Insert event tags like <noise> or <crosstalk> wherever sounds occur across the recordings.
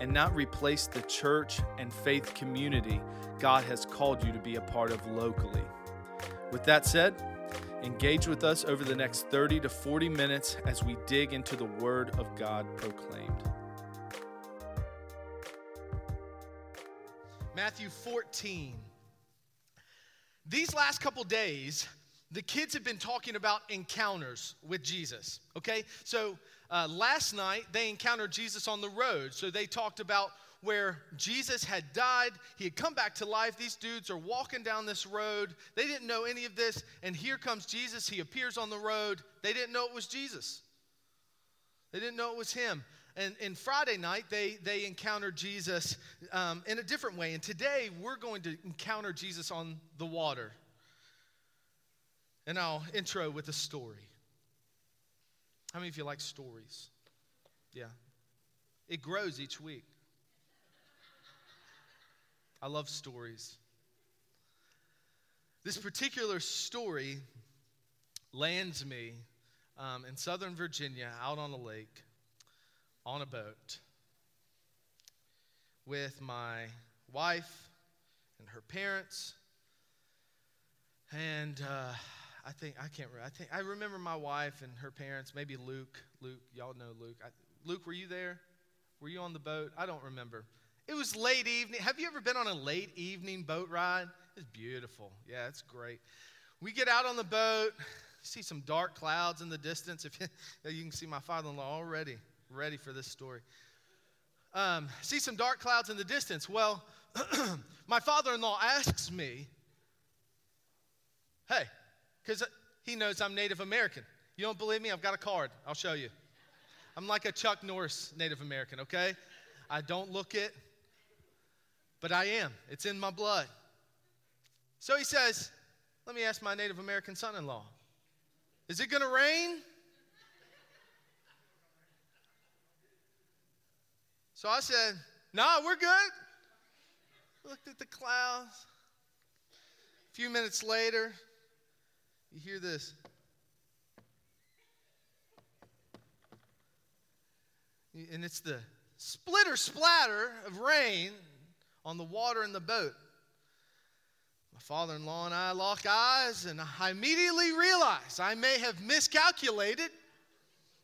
and not replace the church and faith community God has called you to be a part of locally. With that said, engage with us over the next 30 to 40 minutes as we dig into the Word of God proclaimed. Matthew 14. These last couple days, the kids have been talking about encounters with Jesus. Okay? So uh, last night, they encountered Jesus on the road. So they talked about where Jesus had died. He had come back to life. These dudes are walking down this road. They didn't know any of this. And here comes Jesus. He appears on the road. They didn't know it was Jesus, they didn't know it was him. And, and Friday night, they, they encountered Jesus um, in a different way. And today, we're going to encounter Jesus on the water. And I'll intro with a story. How many of you like stories? Yeah. It grows each week. I love stories. This particular story lands me um, in Southern Virginia out on a lake on a boat with my wife and her parents. And uh, I think I can't. Remember. I think I remember my wife and her parents. Maybe Luke. Luke, y'all know Luke. I, Luke, were you there? Were you on the boat? I don't remember. It was late evening. Have you ever been on a late evening boat ride? It's beautiful. Yeah, it's great. We get out on the boat. See some dark clouds in the distance. If you, <laughs> you can see my father-in-law already ready for this story. Um, see some dark clouds in the distance. Well, <clears throat> my father-in-law asks me, "Hey, because he knows I'm Native American. You don't believe me? I've got a card. I'll show you. I'm like a Chuck Norris Native American, okay? I don't look it, but I am. It's in my blood. So he says, Let me ask my Native American son in law, is it going to rain? So I said, nah, we're good. Looked at the clouds. A few minutes later, you hear this. And it's the splitter splatter of rain on the water in the boat. My father in law and I lock eyes, and I immediately realize I may have miscalculated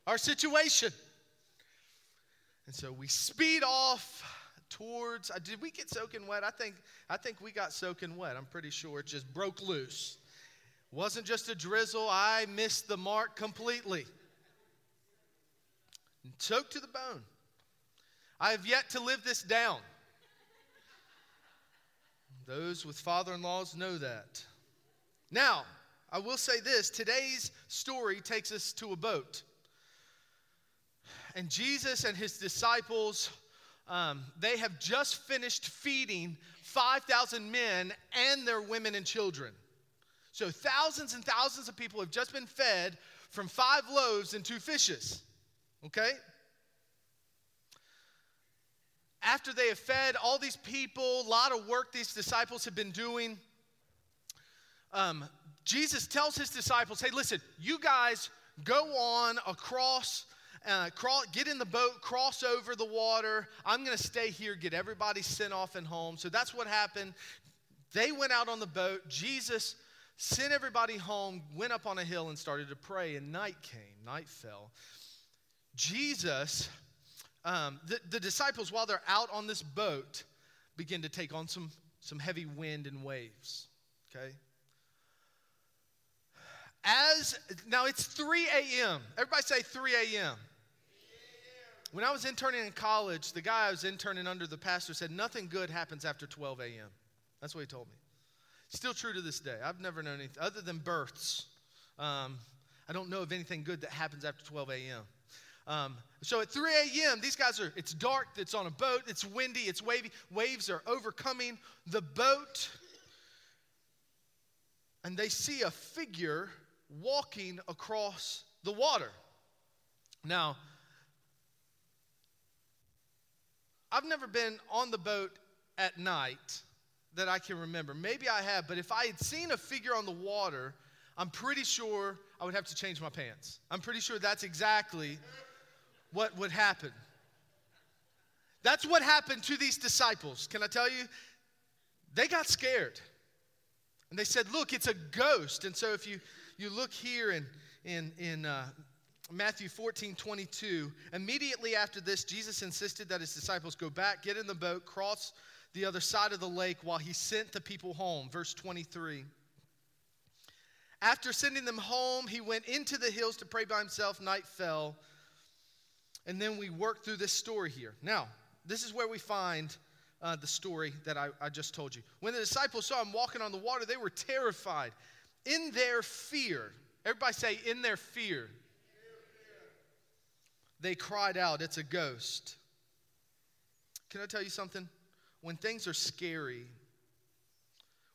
our situation. And so we speed off towards. Uh, did we get soaking wet? I think, I think we got soaking wet. I'm pretty sure it just broke loose. Wasn't just a drizzle, I missed the mark completely. And choked to the bone. I have yet to live this down. Those with father in laws know that. Now, I will say this today's story takes us to a boat. And Jesus and his disciples, um, they have just finished feeding 5,000 men and their women and children. So thousands and thousands of people have just been fed from five loaves and two fishes. Okay? After they have fed all these people, a lot of work these disciples have been doing, um, Jesus tells his disciples, hey, listen, you guys go on across, uh, crawl, get in the boat, cross over the water. I'm going to stay here, get everybody sent off and home. So that's what happened. They went out on the boat. Jesus sent everybody home, went up on a hill, and started to pray. And night came, night fell. Jesus, um, the, the disciples, while they're out on this boat, begin to take on some, some heavy wind and waves. Okay? As now it's 3 a.m. Everybody say 3 a.m. When I was interning in college, the guy I was interning under the pastor said nothing good happens after 12 a.m. That's what he told me. Still true to this day. I've never known anything other than births. Um, I don't know of anything good that happens after 12 a.m. Um, so at 3 a.m., these guys are, it's dark, it's on a boat, it's windy, it's wavy. Waves are overcoming the boat. And they see a figure walking across the water. Now, I've never been on the boat at night that I can remember. Maybe I have, but if I had seen a figure on the water, I'm pretty sure I would have to change my pants. I'm pretty sure that's exactly what would happen. That's what happened to these disciples. Can I tell you? They got scared. And they said, Look, it's a ghost. And so if you, you look here in, in, in uh, Matthew 14, 22, immediately after this, Jesus insisted that his disciples go back, get in the boat, cross the other side of the lake while he sent the people home. Verse 23. After sending them home, he went into the hills to pray by himself. Night fell. And then we work through this story here. Now, this is where we find uh, the story that I, I just told you. When the disciples saw him walking on the water, they were terrified. In their fear, everybody say, in their fear, they cried out, It's a ghost. Can I tell you something? When things are scary,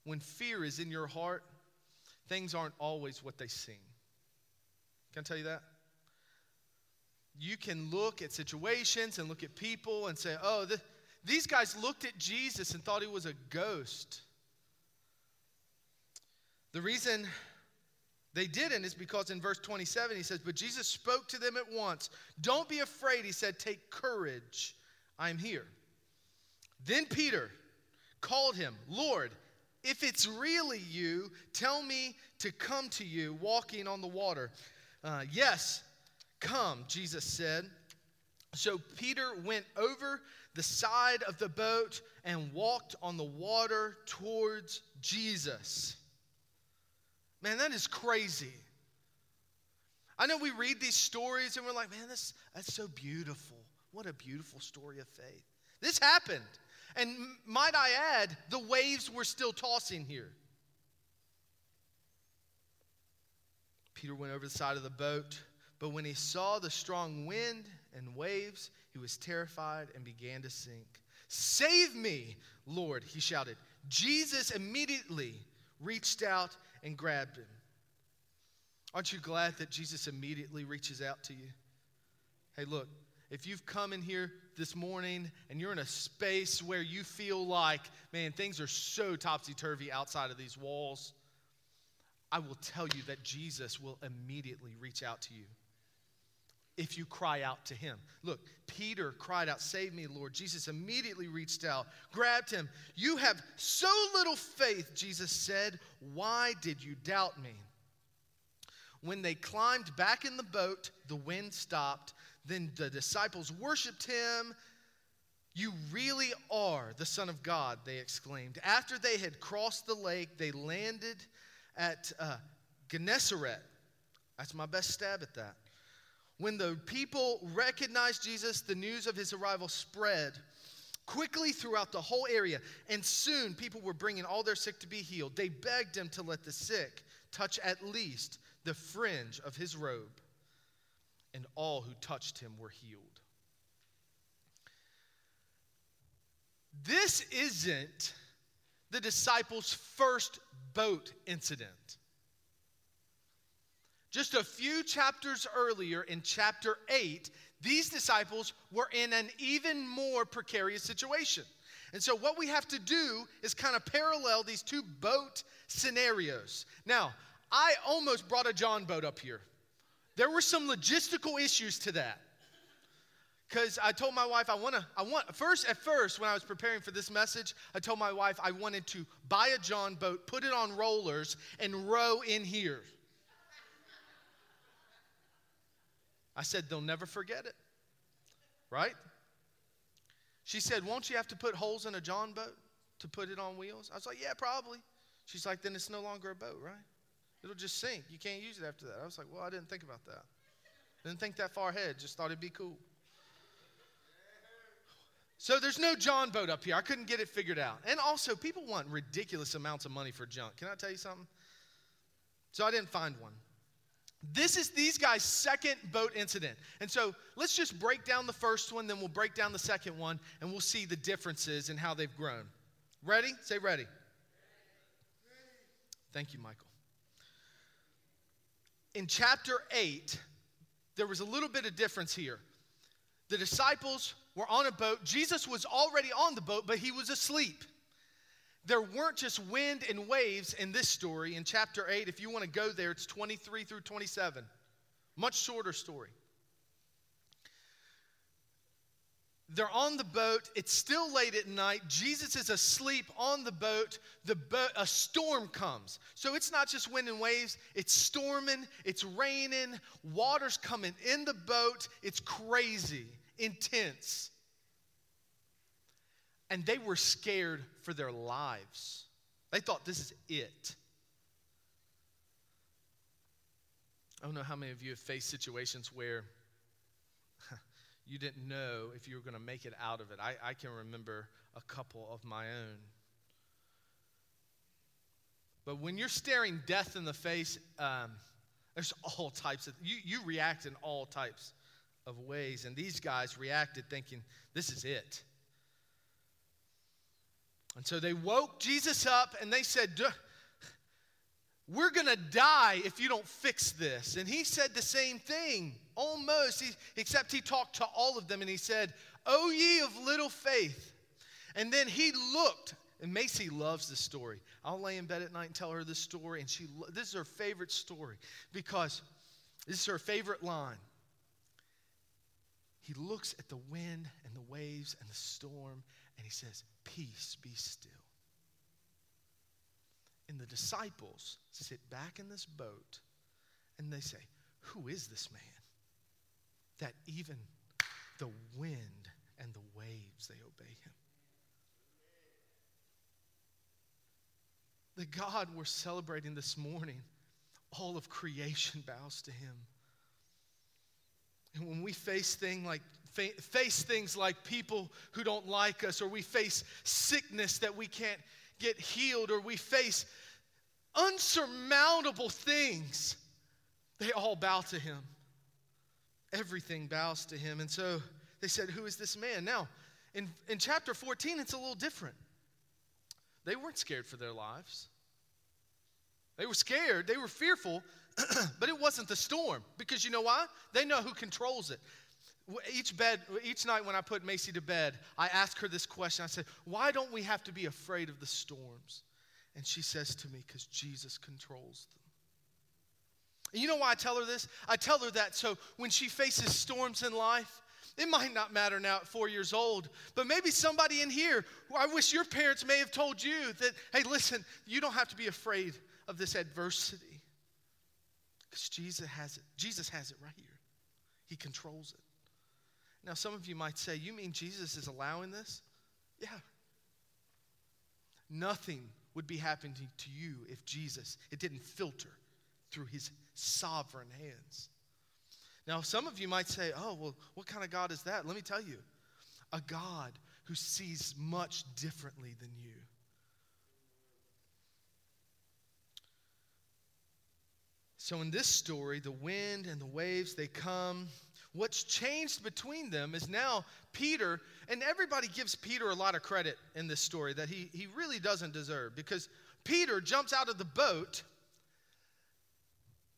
when fear is in your heart, things aren't always what they seem. Can I tell you that? you can look at situations and look at people and say, oh, the, these guys looked at Jesus and thought he was a ghost. The reason they didn't is because in verse 27 he says, But Jesus spoke to them at once. Don't be afraid, he said, Take courage. I'm here. Then Peter called him, Lord, if it's really you, tell me to come to you walking on the water. Uh, yes, Come, Jesus said. So Peter went over the side of the boat and walked on the water towards Jesus. Man, that is crazy. I know we read these stories and we're like, man, that's, that's so beautiful. What a beautiful story of faith. This happened. And might I add, the waves were still tossing here. Peter went over the side of the boat but when he saw the strong wind and waves, he was terrified and began to sink. Save me, Lord, he shouted. Jesus immediately reached out and grabbed him. Aren't you glad that Jesus immediately reaches out to you? Hey, look, if you've come in here this morning and you're in a space where you feel like, man, things are so topsy turvy outside of these walls, I will tell you that Jesus will immediately reach out to you if you cry out to him. Look, Peter cried out, Save me, Lord. Jesus immediately reached out, grabbed him. You have so little faith, Jesus said. Why did you doubt me? When they climbed back in the boat, the wind stopped. Then the disciples worshiped him. You really are the Son of God, they exclaimed. After they had crossed the lake, they landed at uh, Gennesaret. That's my best stab at that. When the people recognized Jesus, the news of his arrival spread quickly throughout the whole area, and soon people were bringing all their sick to be healed. They begged him to let the sick touch at least the fringe of his robe, and all who touched him were healed. This isn't the disciples' first boat incident. Just a few chapters earlier, in chapter 8, these disciples were in an even more precarious situation. And so, what we have to do is kind of parallel these two boat scenarios. Now, I almost brought a John boat up here. There were some logistical issues to that. Because I told my wife I want to, I want, first, at first, when I was preparing for this message, I told my wife I wanted to buy a John boat, put it on rollers, and row in here. I said, They'll never forget it. Right? She said, Won't you have to put holes in a John boat to put it on wheels? I was like, Yeah, probably. She's like, Then it's no longer a boat, right? It'll just sink. You can't use it after that. I was like, Well, I didn't think about that. Didn't think that far ahead. Just thought it'd be cool. So there's no John boat up here. I couldn't get it figured out. And also, people want ridiculous amounts of money for junk. Can I tell you something? So I didn't find one. This is these guys' second boat incident. And so let's just break down the first one, then we'll break down the second one, and we'll see the differences in how they've grown. Ready? Say ready. Thank you, Michael. In chapter 8, there was a little bit of difference here. The disciples were on a boat. Jesus was already on the boat, but he was asleep. There weren't just wind and waves in this story. In chapter 8, if you want to go there, it's 23 through 27. Much shorter story. They're on the boat. It's still late at night. Jesus is asleep on the boat. The boat, a storm comes. So it's not just wind and waves. It's storming. It's raining. Water's coming in the boat. It's crazy, intense. And they were scared for their lives. They thought this is it. I don't know how many of you have faced situations where you didn't know if you were going to make it out of it. I, I can remember a couple of my own. But when you're staring death in the face, um, there's all types of, you, you react in all types of ways. And these guys reacted thinking, this is it. And so they woke Jesus up and they said, We're going to die if you don't fix this. And he said the same thing, almost, except he talked to all of them and he said, O ye of little faith. And then he looked, and Macy loves this story. I'll lay in bed at night and tell her this story, and she this is her favorite story because this is her favorite line. He looks at the wind and the waves and the storm, and he says, Peace, be still. And the disciples sit back in this boat and they say, Who is this man? That even the wind and the waves, they obey him. The God we're celebrating this morning, all of creation bows to him. And when we face things like face things like people who don't like us, or we face sickness that we can't get healed, or we face unsurmountable things, they all bow to him. Everything bows to him. And so they said, Who is this man? Now, in, in chapter 14, it's a little different. They weren't scared for their lives. They were scared, they were fearful, <clears throat> but it wasn't the storm. Because you know why? They know who controls it. Each bed, each night when I put Macy to bed, I ask her this question. I said, Why don't we have to be afraid of the storms? And she says to me, Because Jesus controls them. And you know why I tell her this? I tell her that so when she faces storms in life, it might not matter now at four years old, but maybe somebody in here, I wish your parents may have told you that, hey, listen, you don't have to be afraid of this adversity. Because Jesus has it. Jesus has it right here. He controls it. Now, some of you might say, You mean Jesus is allowing this? Yeah. Nothing would be happening to you if Jesus, it didn't filter through his sovereign hands. Now, some of you might say, Oh, well, what kind of God is that? Let me tell you a God who sees much differently than you. So, in this story, the wind and the waves, they come. What's changed between them is now Peter, and everybody gives Peter a lot of credit in this story that he, he really doesn't deserve because Peter jumps out of the boat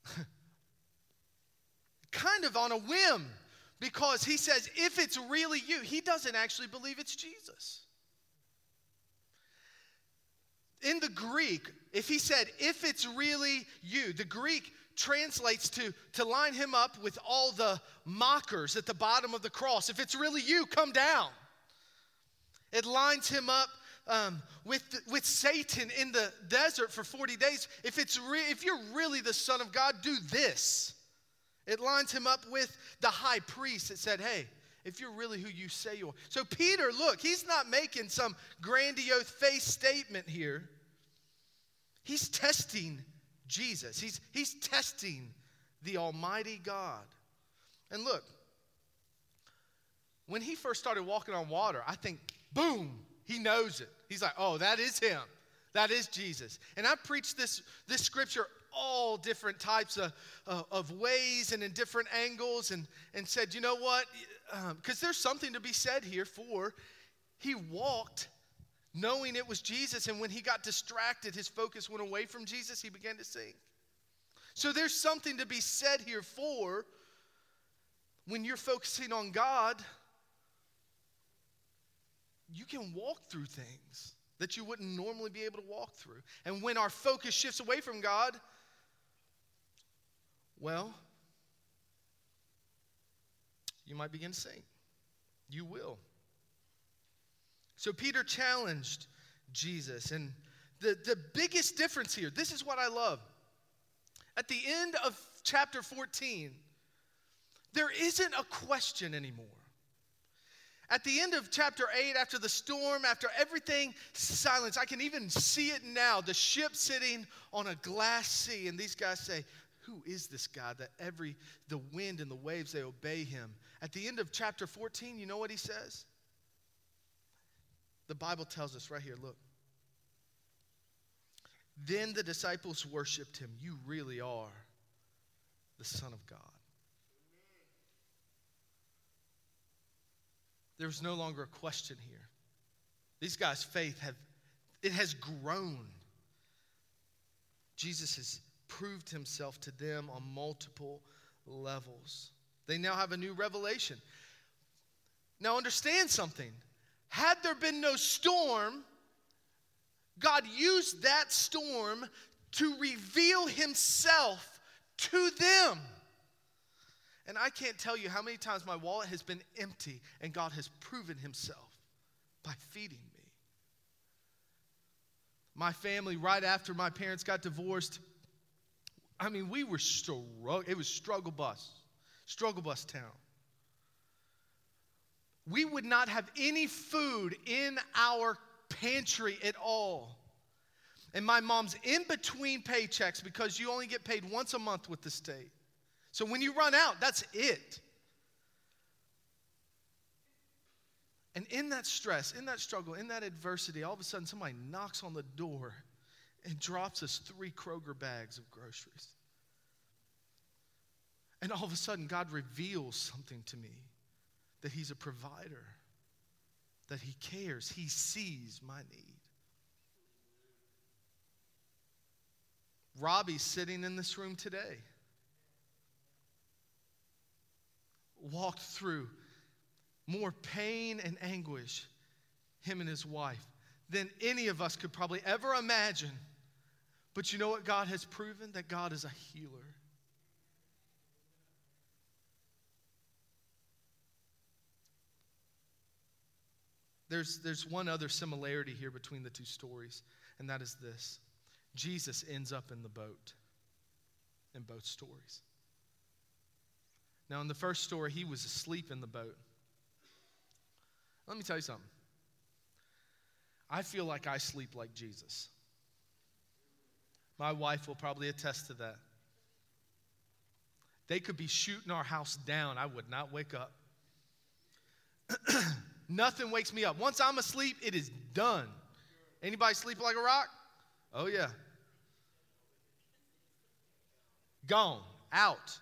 <laughs> kind of on a whim because he says, if it's really you, he doesn't actually believe it's Jesus. In the Greek, if he said, if it's really you, the Greek translates to to line him up with all the mockers at the bottom of the cross. If it's really you, come down. It lines him up um, with, with Satan in the desert for 40 days. If, it's re- if you're really the Son of God, do this. It lines him up with the high priest that said, Hey, if you're really who you say you are. So, Peter, look, he's not making some grandiose face statement here. He's testing Jesus. He's, he's testing the Almighty God. And look, when he first started walking on water, I think, boom, he knows it. He's like, oh, that is him. That is Jesus. And I preached this, this scripture all different types of, uh, of ways and in different angles and, and said, you know what? Because um, there's something to be said here for he walked knowing it was Jesus, and when he got distracted, his focus went away from Jesus, he began to sink. So there's something to be said here for when you're focusing on God, you can walk through things that you wouldn't normally be able to walk through. And when our focus shifts away from God, well, you might begin to sink. You will. So Peter challenged Jesus. And the, the biggest difference here, this is what I love. At the end of chapter 14, there isn't a question anymore. At the end of chapter 8, after the storm, after everything, silence. I can even see it now the ship sitting on a glass sea. And these guys say, Who is this God that every, the wind and the waves, they obey him? At the end of chapter 14, you know what he says? The Bible tells us right here look. Then the disciples worshiped him. You really are the Son of God. There's no longer a question here. These guys' faith have it has grown. Jesus has proved himself to them on multiple levels. They now have a new revelation. Now understand something. Had there been no storm, God used that storm to reveal himself to them. And I can't tell you how many times my wallet has been empty and God has proven himself by feeding me. My family, right after my parents got divorced, I mean, we were struggle. It was struggle bus, struggle bus town we would not have any food in our pantry at all. And my mom's in between paychecks because you only get paid once a month with the state. So when you run out, that's it. And in that stress, in that struggle, in that adversity, all of a sudden somebody knocks on the door and drops us three Kroger bags of groceries. And all of a sudden, God reveals something to me that He's a provider, that He cares, He sees my need. Robbie's sitting in this room today. Walked through more pain and anguish, him and his wife, than any of us could probably ever imagine. But you know what God has proven? That God is a healer. There's, there's one other similarity here between the two stories, and that is this Jesus ends up in the boat in both stories. Now, in the first story, he was asleep in the boat. Let me tell you something. I feel like I sleep like Jesus. My wife will probably attest to that. They could be shooting our house down. I would not wake up. <clears throat> Nothing wakes me up. Once I'm asleep, it is done. Anybody sleep like a rock? Oh yeah. Gone, out.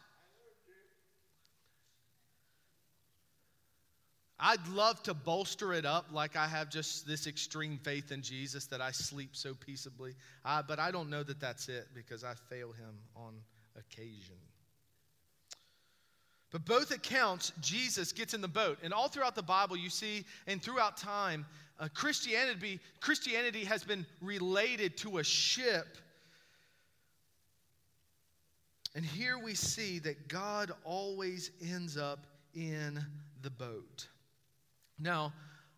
I'd love to bolster it up like I have just this extreme faith in Jesus that I sleep so peaceably. Uh, but I don't know that that's it because I fail him on occasion. But both accounts, Jesus gets in the boat. And all throughout the Bible, you see, and throughout time, uh, Christianity, Christianity has been related to a ship. And here we see that God always ends up in the boat. Now,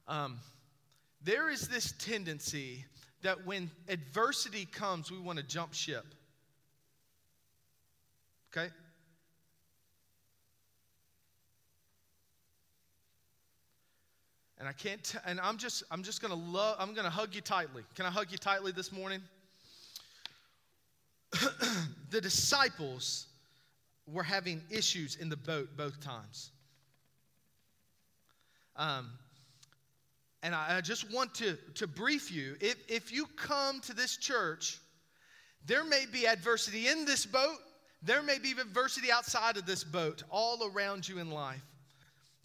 um, there is this tendency that when adversity comes, we want to jump ship. Okay? And I can't, t- and I'm just, I'm just gonna love, I'm gonna hug you tightly. Can I hug you tightly this morning? <clears throat> the disciples were having issues in the boat both times. Um, and I, I just want to, to brief you if, if you come to this church There may be adversity in this boat, there may be adversity outside of this boat, all around you in life.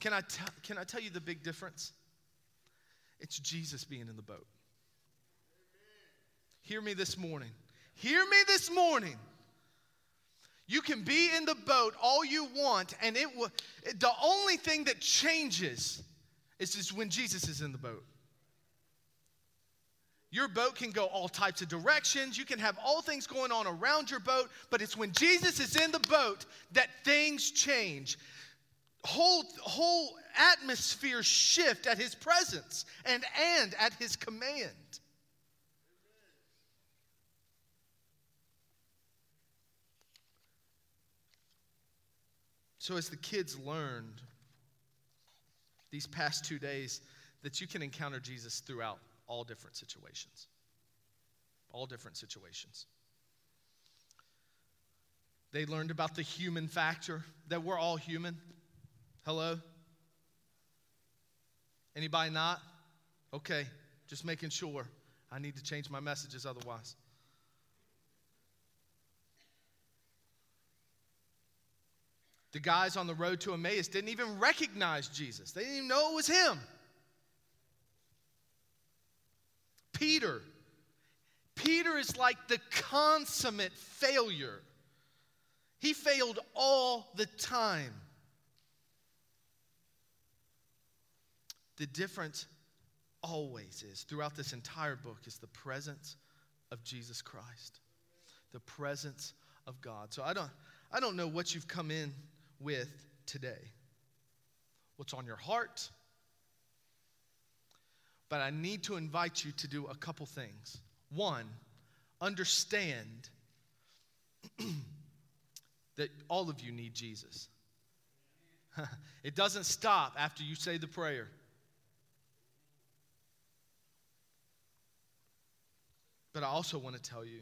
Can I, t- can I tell you the big difference? It's Jesus being in the boat. Hear me this morning. Hear me this morning. You can be in the boat all you want, and it will. The only thing that changes is just when Jesus is in the boat. Your boat can go all types of directions. You can have all things going on around your boat, but it's when Jesus is in the boat that things change. Whole, whole atmosphere shift at his presence and, and at his command. So, as the kids learned these past two days, that you can encounter Jesus throughout all different situations. All different situations. They learned about the human factor, that we're all human. Hello? Anybody not? Okay, just making sure. I need to change my messages otherwise. The guys on the road to Emmaus didn't even recognize Jesus, they didn't even know it was him. Peter. Peter is like the consummate failure. He failed all the time. The difference always is, throughout this entire book, is the presence of Jesus Christ, the presence of God. So I don't, I don't know what you've come in with today, what's on your heart, but I need to invite you to do a couple things. One, understand <clears throat> that all of you need Jesus. <laughs> it doesn't stop after you say the prayer. But I also want to tell you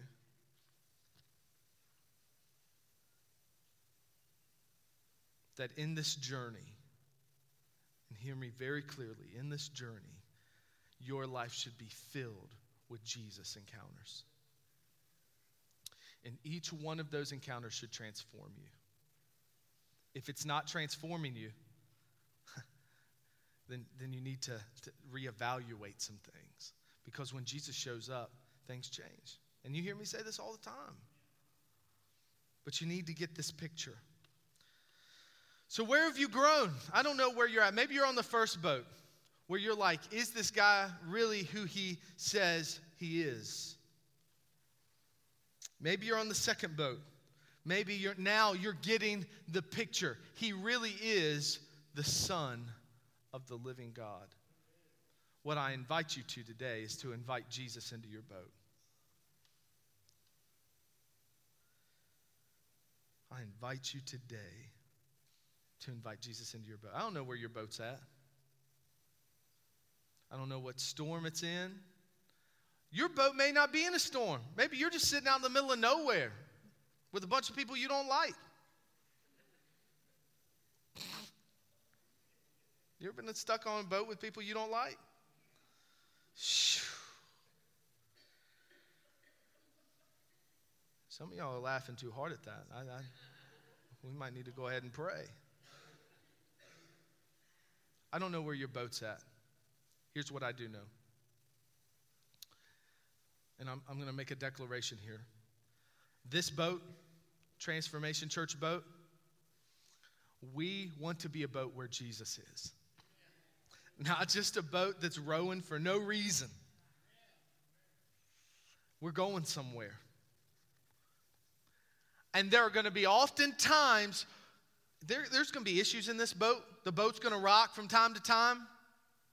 that in this journey, and hear me very clearly, in this journey, your life should be filled with Jesus encounters. And each one of those encounters should transform you. If it's not transforming you, <laughs> then, then you need to, to reevaluate some things. Because when Jesus shows up, things change. And you hear me say this all the time. But you need to get this picture. So, where have you grown? I don't know where you're at. Maybe you're on the first boat where you're like, is this guy really who he says he is? Maybe you're on the second boat. Maybe you're now you're getting the picture. He really is the son of the living God. What I invite you to today is to invite Jesus into your boat. I invite you today to invite Jesus into your boat. I don't know where your boat's at. I don't know what storm it's in. Your boat may not be in a storm. Maybe you're just sitting out in the middle of nowhere with a bunch of people you don't like. You ever been stuck on a boat with people you don't like? Some of y'all are laughing too hard at that. I, I, we might need to go ahead and pray. I don't know where your boat's at. Here's what I do know. And I'm, I'm going to make a declaration here. This boat, Transformation Church boat, we want to be a boat where Jesus is. Not just a boat that's rowing for no reason. We're going somewhere. And there are going to be often times, there, there's going to be issues in this boat. The boat's going to rock from time to time.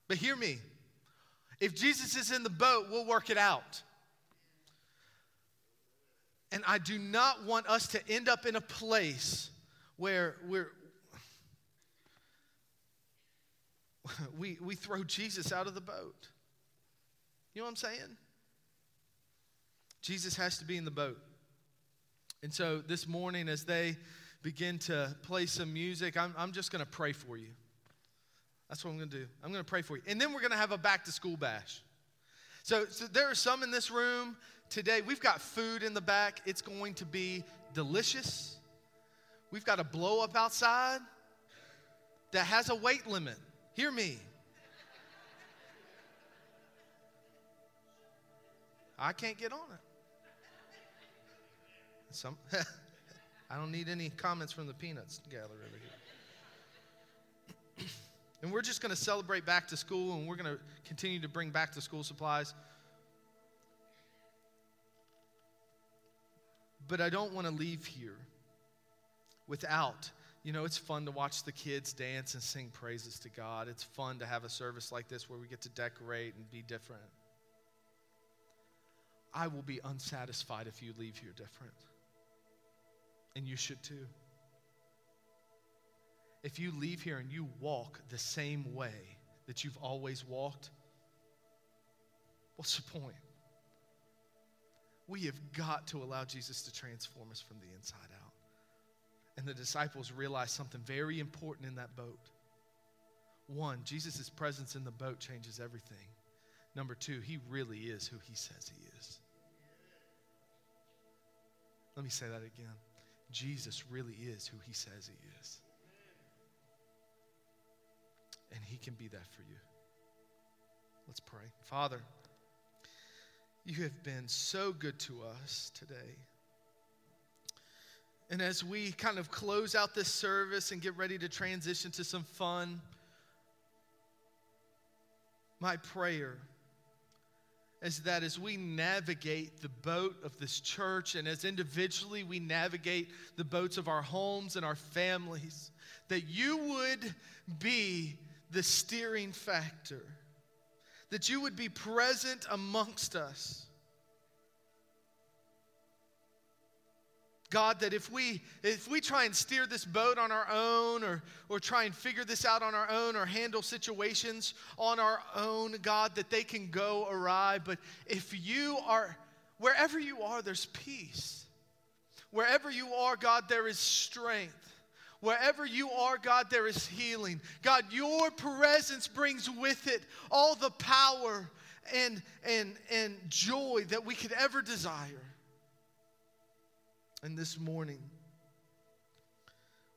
But hear me if Jesus is in the boat, we'll work it out. And I do not want us to end up in a place where we're, <laughs> we, we throw Jesus out of the boat. You know what I'm saying? Jesus has to be in the boat. And so this morning, as they begin to play some music, I'm, I'm just going to pray for you. That's what I'm going to do. I'm going to pray for you. And then we're going to have a back to school bash. So, so there are some in this room today. We've got food in the back. It's going to be delicious. We've got a blow up outside that has a weight limit. Hear me. I can't get on it. Some, <laughs> I don't need any comments from the peanuts gallery over here. and we're just going to celebrate back to school and we're going to continue to bring back to school supplies. But I don't want to leave here without, you know, it's fun to watch the kids dance and sing praises to God. It's fun to have a service like this where we get to decorate and be different. I will be unsatisfied if you leave here different. And you should too. If you leave here and you walk the same way that you've always walked, what's the point? We have got to allow Jesus to transform us from the inside out. And the disciples realized something very important in that boat. One, Jesus' presence in the boat changes everything. Number two, he really is who he says he is. Let me say that again. Jesus really is who he says he is. And he can be that for you. Let's pray. Father, you have been so good to us today. And as we kind of close out this service and get ready to transition to some fun, my prayer is that as we navigate the boat of this church and as individually we navigate the boats of our homes and our families, that you would be the steering factor, that you would be present amongst us God, that if we if we try and steer this boat on our own or or try and figure this out on our own or handle situations on our own, God, that they can go awry. But if you are wherever you are, there's peace. Wherever you are, God, there is strength. Wherever you are, God, there is healing. God, your presence brings with it all the power and, and, and joy that we could ever desire. And this morning,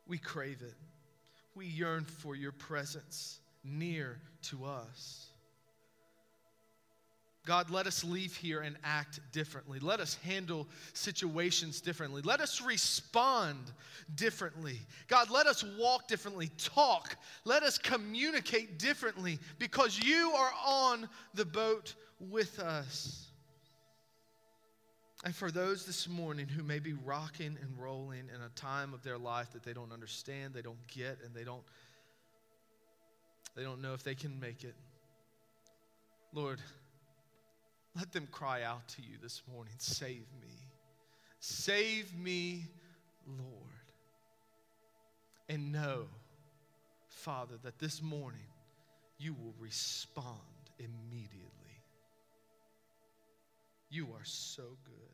we crave it. We yearn for your presence near to us. God, let us leave here and act differently. Let us handle situations differently. Let us respond differently. God, let us walk differently, talk. Let us communicate differently because you are on the boat with us. And for those this morning who may be rocking and rolling in a time of their life that they don't understand, they don't get, and they don't they don't know if they can make it. Lord, let them cry out to you this morning, save me. Save me, Lord. And know, Father, that this morning you will respond immediately. You are so good.